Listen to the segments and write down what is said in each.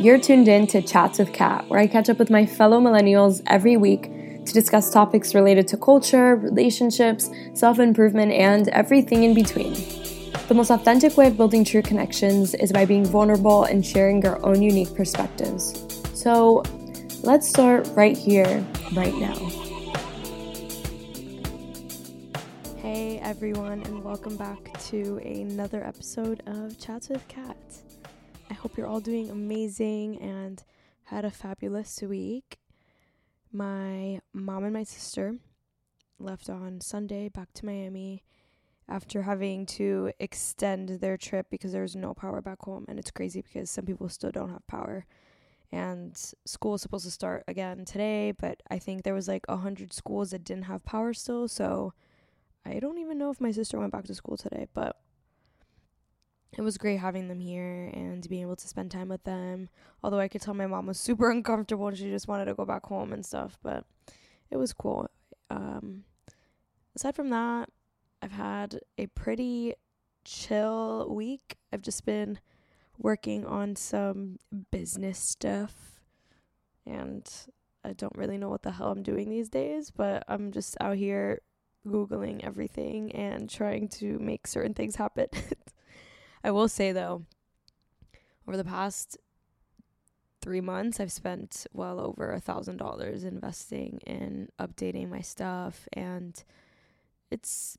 You're tuned in to Chats with Kat, where I catch up with my fellow millennials every week to discuss topics related to culture, relationships, self improvement, and everything in between. The most authentic way of building true connections is by being vulnerable and sharing your own unique perspectives. So let's start right here, right now. Hey everyone, and welcome back to another episode of Chats with Kat. I hope you're all doing amazing and had a fabulous week. My mom and my sister left on Sunday back to Miami after having to extend their trip because there's no power back home. And it's crazy because some people still don't have power. And school is supposed to start again today, but I think there was like a hundred schools that didn't have power still. So I don't even know if my sister went back to school today, but it was great having them here and being able to spend time with them. Although I could tell my mom was super uncomfortable and she just wanted to go back home and stuff, but it was cool. Um, aside from that, I've had a pretty chill week. I've just been working on some business stuff and I don't really know what the hell I'm doing these days, but I'm just out here googling everything and trying to make certain things happen. I will say though, over the past three months, I've spent well over a thousand dollars investing in updating my stuff, and it's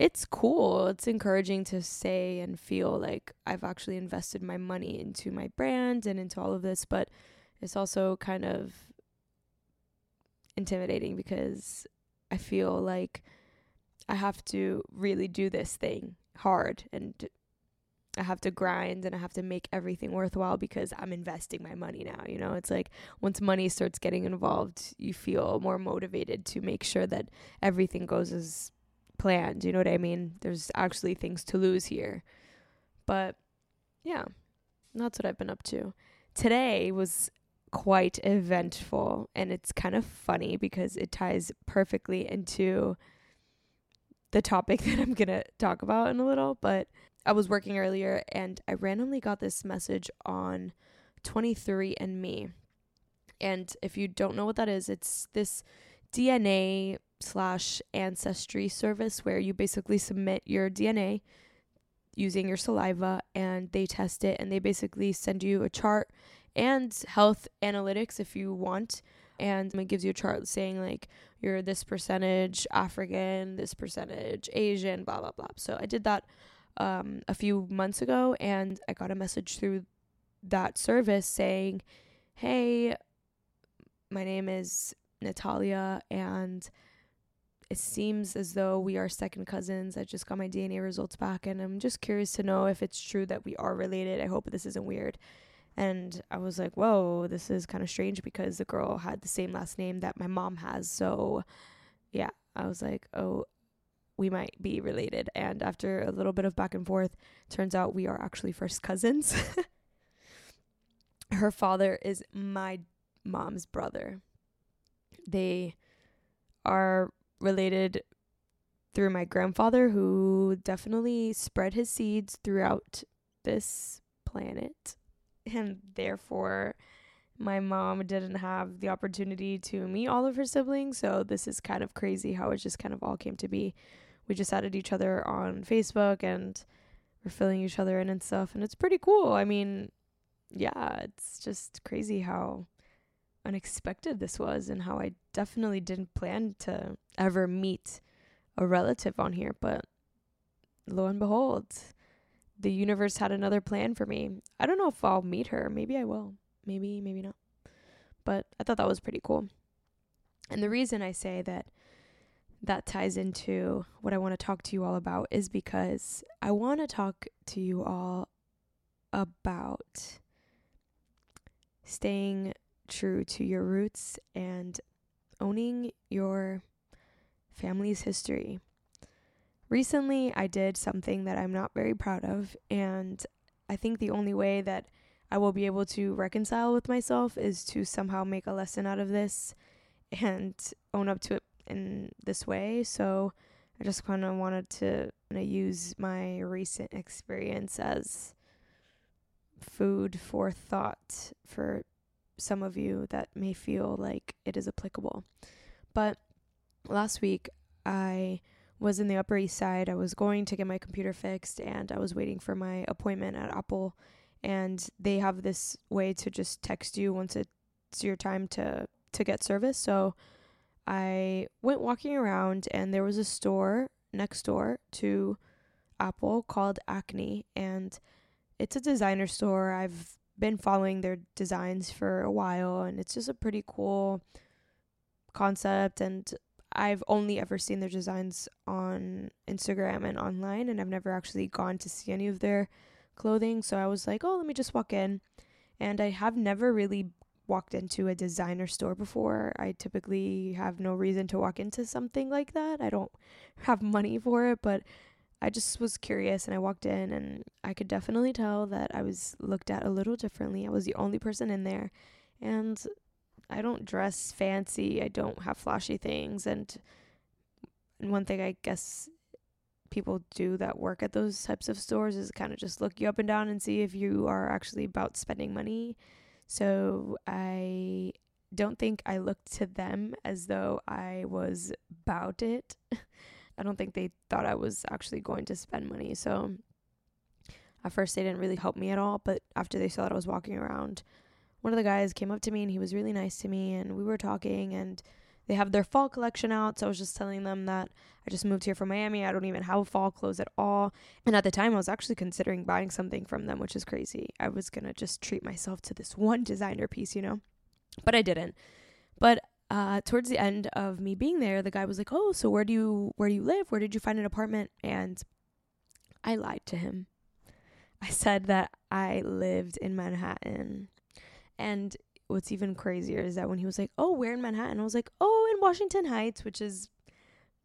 it's cool. It's encouraging to say and feel like I've actually invested my money into my brand and into all of this, but it's also kind of intimidating because I feel like I have to really do this thing hard and I have to grind and I have to make everything worthwhile because I'm investing my money now. You know, it's like once money starts getting involved, you feel more motivated to make sure that everything goes as planned. You know what I mean? There's actually things to lose here. But yeah, that's what I've been up to. Today was quite eventful and it's kind of funny because it ties perfectly into the topic that I'm going to talk about in a little, but I was working earlier and I randomly got this message on 23andMe. And if you don't know what that is, it's this DNA slash ancestry service where you basically submit your DNA using your saliva and they test it and they basically send you a chart and health analytics if you want and it gives you a chart saying like you're this percentage African, this percentage Asian, blah blah blah. So I did that um, a few months ago, and I got a message through that service saying, "Hey, my name is Natalia, and it seems as though we are second cousins. I just got my DNA results back, and I'm just curious to know if it's true that we are related. I hope this isn't weird." And I was like, whoa, this is kind of strange because the girl had the same last name that my mom has. So, yeah, I was like, oh, we might be related. And after a little bit of back and forth, turns out we are actually first cousins. Her father is my mom's brother. They are related through my grandfather, who definitely spread his seeds throughout this planet. And therefore, my mom didn't have the opportunity to meet all of her siblings. So, this is kind of crazy how it just kind of all came to be we just added each other on Facebook and we're filling each other in and stuff. And it's pretty cool. I mean, yeah, it's just crazy how unexpected this was and how I definitely didn't plan to ever meet a relative on here. But lo and behold, the universe had another plan for me. I don't know if I'll meet her. Maybe I will. Maybe, maybe not. But I thought that was pretty cool. And the reason I say that that ties into what I want to talk to you all about is because I want to talk to you all about staying true to your roots and owning your family's history. Recently, I did something that I'm not very proud of, and I think the only way that I will be able to reconcile with myself is to somehow make a lesson out of this and own up to it in this way. So I just kind of wanted to use my recent experience as food for thought for some of you that may feel like it is applicable. But last week, I was in the Upper East Side. I was going to get my computer fixed and I was waiting for my appointment at Apple. And they have this way to just text you once it's your time to, to get service. So I went walking around and there was a store next door to Apple called Acne. And it's a designer store. I've been following their designs for a while and it's just a pretty cool concept and I've only ever seen their designs on Instagram and online and I've never actually gone to see any of their clothing so I was like, "Oh, let me just walk in." And I have never really walked into a designer store before. I typically have no reason to walk into something like that. I don't have money for it, but I just was curious and I walked in and I could definitely tell that I was looked at a little differently. I was the only person in there and I don't dress fancy. I don't have flashy things and one thing I guess people do that work at those types of stores is kind of just look you up and down and see if you are actually about spending money. So I don't think I looked to them as though I was about it. I don't think they thought I was actually going to spend money. So at first they didn't really help me at all, but after they saw that I was walking around, one of the guys came up to me and he was really nice to me and we were talking and they have their fall collection out. So I was just telling them that I just moved here from Miami. I don't even have fall clothes at all. And at the time, I was actually considering buying something from them, which is crazy. I was going to just treat myself to this one designer piece, you know? But I didn't. But uh, towards the end of me being there, the guy was like, "Oh, so where do you where do you live? Where did you find an apartment?" And I lied to him. I said that I lived in Manhattan. And what's even crazier is that when he was like, "Oh, where in Manhattan?" I was like, "Oh, in Washington Heights, which is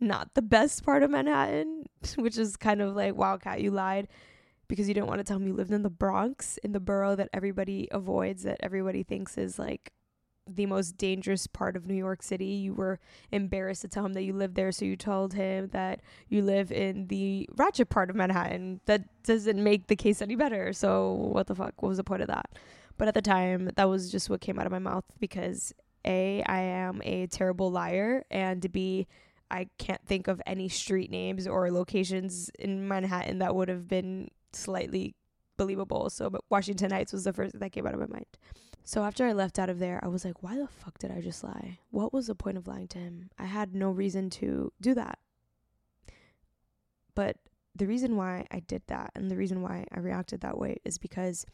not the best part of Manhattan, which is kind of like, wow, Kat, you lied." Because you didn't want to tell me you lived in the Bronx, in the borough that everybody avoids, that everybody thinks is like the most dangerous part of New York City. You were embarrassed to tell him that you lived there, so you told him that you live in the ratchet part of Manhattan. That doesn't make the case any better. So, what the fuck? What was the point of that? But at the time, that was just what came out of my mouth because A, I am a terrible liar, and B, I can't think of any street names or locations in Manhattan that would have been slightly believable. So, but Washington Heights was the first that came out of my mind. So after I left out of there, I was like, why the fuck did I just lie? What was the point of lying to him? I had no reason to do that. But the reason why I did that and the reason why I reacted that way is because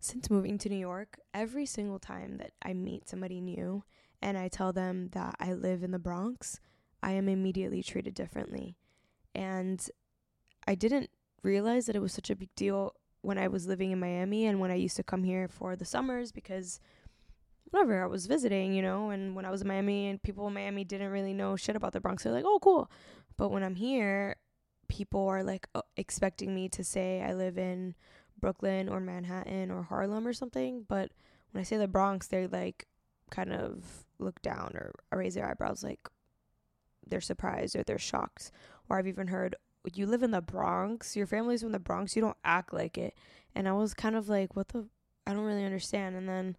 since moving to New York, every single time that I meet somebody new and I tell them that I live in the Bronx, I am immediately treated differently. And I didn't realize that it was such a big deal when I was living in Miami and when I used to come here for the summers because whatever I was visiting, you know, and when I was in Miami and people in Miami didn't really know shit about the Bronx, they're like, "Oh, cool." But when I'm here, people are like uh, expecting me to say I live in Brooklyn or Manhattan or Harlem or something, but when I say the Bronx, they're like kind of look down or raise their eyebrows like they're surprised or they're shocked. Or I've even heard, you live in the Bronx, your family's from the Bronx, you don't act like it. And I was kind of like, what the I don't really understand. And then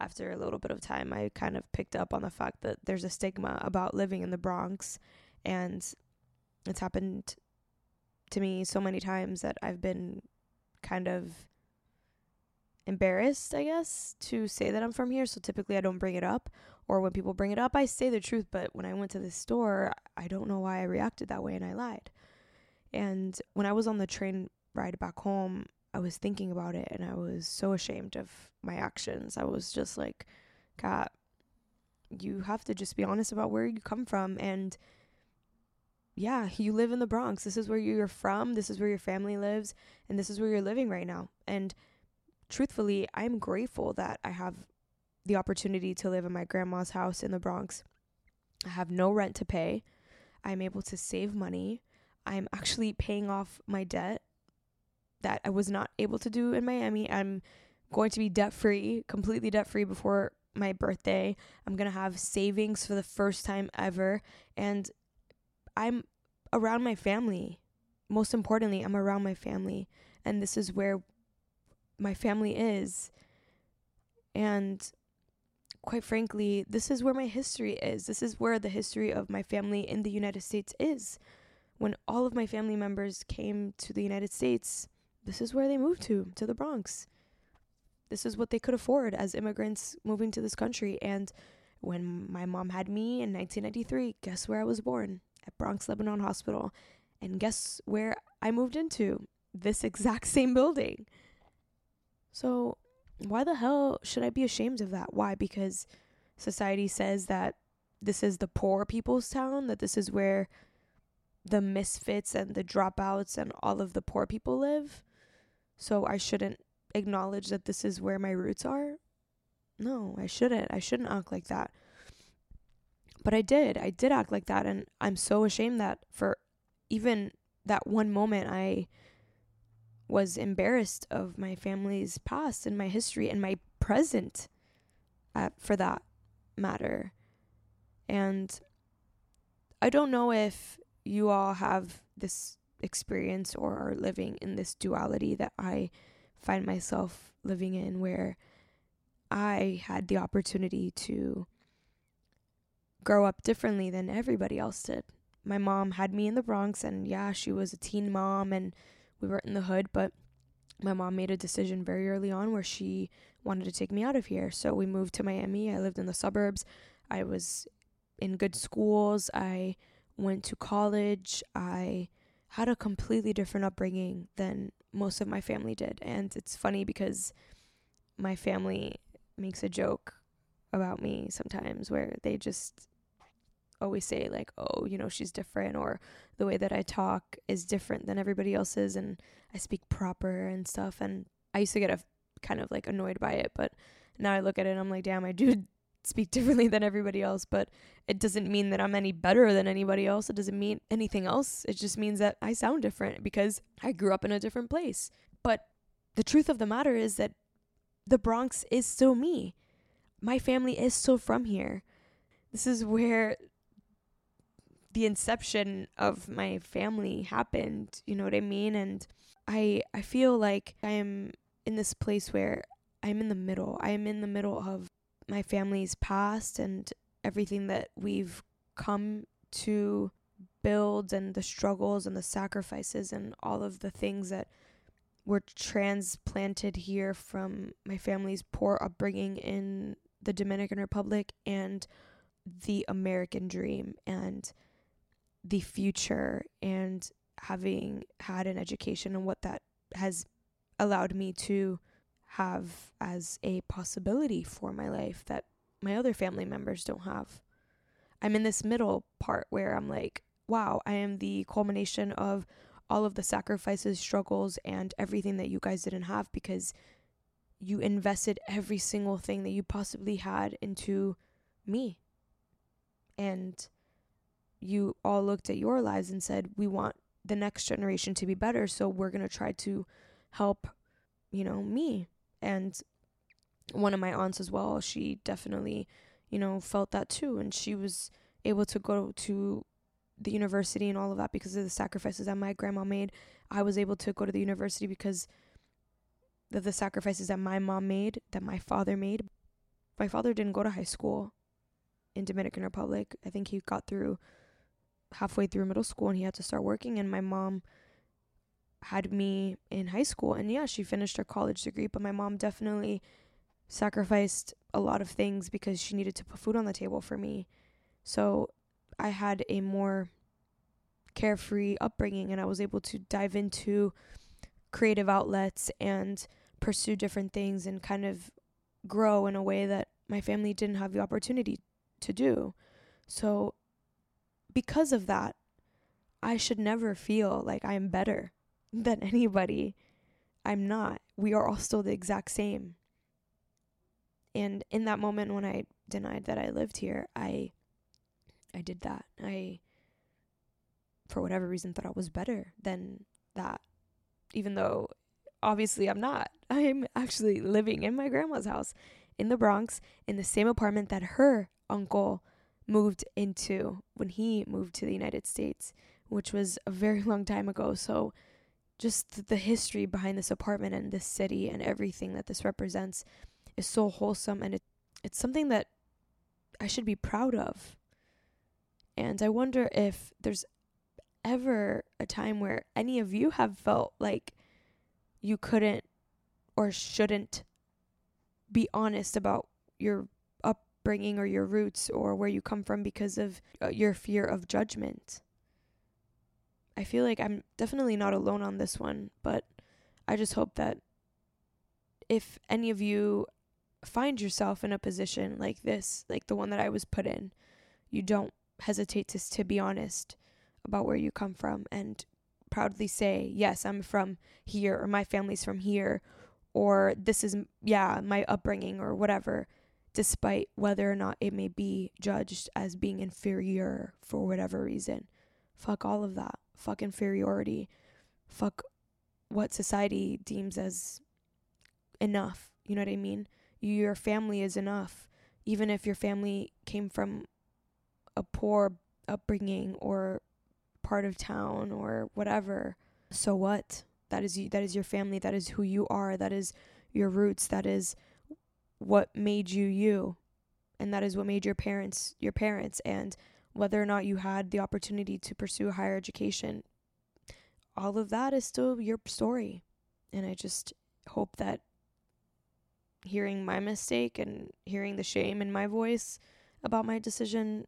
after a little bit of time, I kind of picked up on the fact that there's a stigma about living in the Bronx and it's happened to me so many times that I've been kind of embarrassed, I guess, to say that I'm from here. So typically I don't bring it up. Or when people bring it up, I say the truth. But when I went to the store, I don't know why I reacted that way and I lied. And when I was on the train ride back home, I was thinking about it and I was so ashamed of my actions. I was just like, God, you have to just be honest about where you come from. And yeah, you live in the Bronx. This is where you're from. This is where your family lives. And this is where you're living right now. And truthfully, I'm grateful that I have the opportunity to live in my grandma's house in the Bronx. I have no rent to pay. I'm able to save money. I'm actually paying off my debt that I was not able to do in Miami. I'm going to be debt free, completely debt free before my birthday. I'm going to have savings for the first time ever. And I'm around my family. Most importantly, I'm around my family. And this is where my family is. And quite frankly, this is where my history is. This is where the history of my family in the United States is. When all of my family members came to the United States, this is where they moved to, to the Bronx. This is what they could afford as immigrants moving to this country. And when my mom had me in 1993, guess where I was born? At Bronx Lebanon Hospital. And guess where I moved into? This exact same building. So, why the hell should I be ashamed of that? Why? Because society says that this is the poor people's town, that this is where the misfits and the dropouts and all of the poor people live. So I shouldn't acknowledge that this is where my roots are. No, I shouldn't. I shouldn't act like that. But I did. I did act like that. And I'm so ashamed that for even that one moment, I was embarrassed of my family's past and my history and my present uh, for that matter. And I don't know if you all have this experience or are living in this duality that I find myself living in where I had the opportunity to grow up differently than everybody else did. My mom had me in the Bronx, and yeah, she was a teen mom and we were in the hood, but my mom made a decision very early on where she wanted to take me out of here. So we moved to Miami. I lived in the suburbs. I was in good schools. I went to college. I had a completely different upbringing than most of my family did. And it's funny because my family makes a joke about me sometimes where they just always say like oh you know she's different or the way that i talk is different than everybody else's and i speak proper and stuff and i used to get a kind of like annoyed by it but now i look at it and i'm like damn i do speak differently than everybody else but it doesn't mean that i'm any better than anybody else it doesn't mean anything else it just means that i sound different because i grew up in a different place. But the truth of the matter is that the bronx is still me. My family is still from here. This is where the inception of my family happened you know what i mean? And i i feel like i am in this place where i'm in the middle. I am in the middle of my family's past and everything that we've come to build and the struggles and the sacrifices and all of the things that were transplanted here from my family's poor upbringing in the Dominican Republic and the American dream. And the future and having had an education and what that has allowed me to have as a possibility for my life that my other family members don't have. I'm in this middle part where I'm like, wow, I am the culmination of all of the sacrifices, struggles, and everything that you guys didn't have because you invested every single thing that you possibly had into me. And you all looked at your lives and said, we want the next generation to be better. So we're going to try to help, you know, me. And one of my aunts as well, she definitely, you know, felt that too. And she was able to go to the university and all of that because of the sacrifices that my grandma made. I was able to go to the university because of the sacrifices that my mom made, that my father made. My father didn't go to high school in Dominican Republic. I think he got through halfway through middle school and he had to start working and my mom had me in high school. And yeah she finished her college degree but my mom definitely sacrificed a lot of things because she needed to put food on the table for me. So i had a more carefree upbringing and i was able to dive into creative outlets and pursue different things and kind of grow in a way that my family didn't have the opportunity to do. So because of that, I should never feel like I am better than anybody. I'm not. We are all still the exact same. And in that moment when I denied that I lived here, I I did that. I for whatever reason thought I was better than that. Even though obviously I'm not. I'm actually living in my grandma's house in the Bronx in the same apartment that her uncle moved into when he moved to the United States, which was a very long time ago. So just the history behind this apartment and this city and everything that this represents is so wholesome and it it's something that I should be proud of. And I wonder if there's ever a time where any of you have felt like you couldn't or shouldn't be honest about your upbringing or your roots or where you come from because of uh, your fear of judgment. I feel like I'm definitely not alone on this one, but I just hope that if any of you find yourself in a position like this, like the one that I was put in, you don't hesitate to to be honest about where you come from and proudly say, "Yes, I'm from here," or "My family's from here," or "This is yeah my upbringing," or whatever, despite whether or not it may be judged as being inferior for whatever reason. Fuck all of that. Fuck inferiority. Fuck what society deems as enough. You know what I mean? Your family is enough. Even if your family came from a poor upbringing or part of town or whatever. So what? That is you, that is your family, that is who you are, that is your roots, that is what made you you. And that is what made your parents your parents and whether or not you had the opportunity to pursue higher education. All of that is still your story. And I just hope that hearing my mistake and hearing the shame in my voice about my decision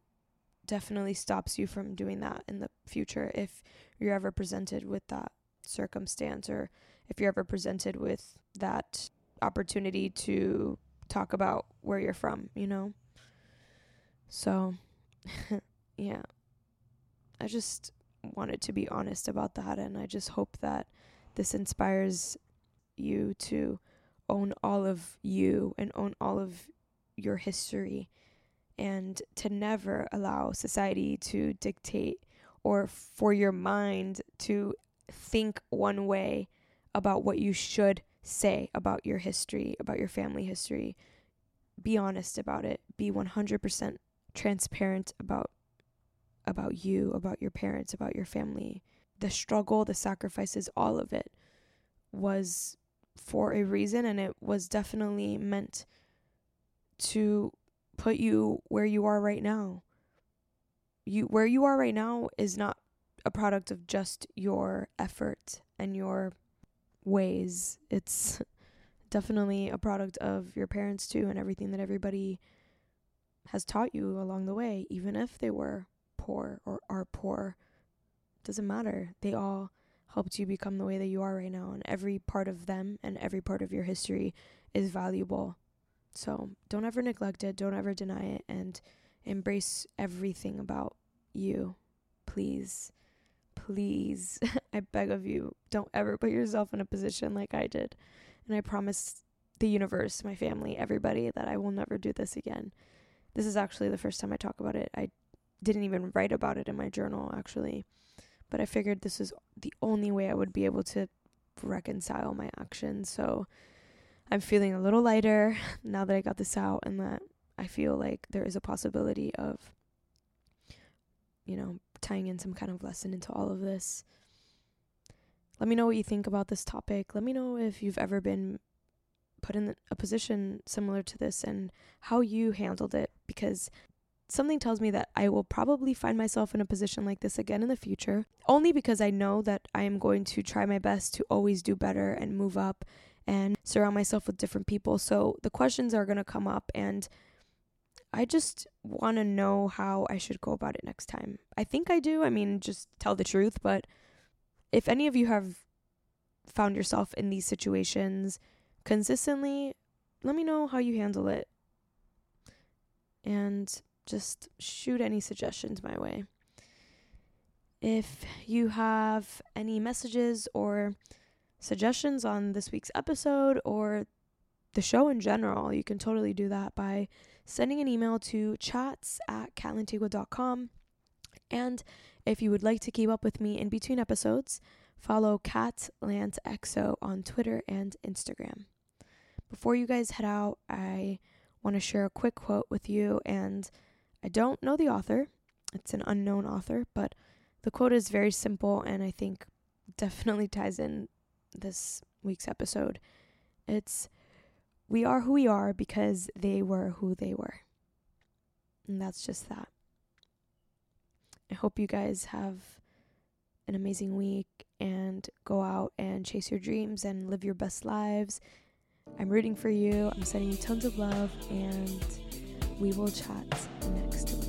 definitely stops you from doing that in the future if you're ever presented with that circumstance or if you're ever presented with that opportunity to talk about where you're from, you know? So, yeah. I just wanted to be honest about that and I just hope that this inspires you to own all of you and own all of your history and to never allow society to dictate or for your mind to think one way about what you should say about your history, about your family history. Be honest about it. Be 100% transparent about about you, about your parents, about your family. The struggle, the sacrifices, all of it was for a reason and it was definitely meant to put you where you are right now. You where you are right now is not a product of just your effort and your ways. It's definitely a product of your parents too and everything that everybody has taught you along the way, even if they were poor or are poor. Doesn't matter. They all helped you become the way that you are right now and every part of them and every part of your history is valuable so don't ever neglect it, don't ever deny it, and embrace everything about you. Please, please, I beg of you, don't ever put yourself in a position like I did. And I promise the universe, my family, everybody that I will never do this again. This is actually the first time I talk about it. I didn't even write about it in my journal, actually. But I figured this is the only way I would be able to reconcile my actions. So, I'm feeling a little lighter now that I got this out and that I feel like there is a possibility of, you know, tying in some kind of lesson into all of this. Let me know what you think about this topic. Let me know if you've ever been put in a position similar to this and how you handled it because something tells me that I will probably find myself in a position like this again in the future, only because I know that I am going to try my best to always do better and move up and surround myself with different people. So the questions are going to come up and I just want to know how I should go about it next time. I think I do. I mean, just tell the truth, but if any of you have found yourself in these situations consistently, let me know how you handle it. And just shoot any suggestions my way. If you have any messages or suggestions on this week's episode or the show in general, you can totally do that by sending an email to chats at catlantigua.com. And if you would like to keep up with me in between episodes, follow CatLantXO on Twitter and Instagram. Before you guys head out, I want to share a quick quote with you, and I don't know the author, it's an unknown author, but the quote is very simple and I think definitely ties in this week's episode. It's we are who we are because they were who they were. And that's just that. I hope you guys have an amazing week and go out and chase your dreams and live your best lives. I'm rooting for you. I'm sending you tons of love and we will chat next week.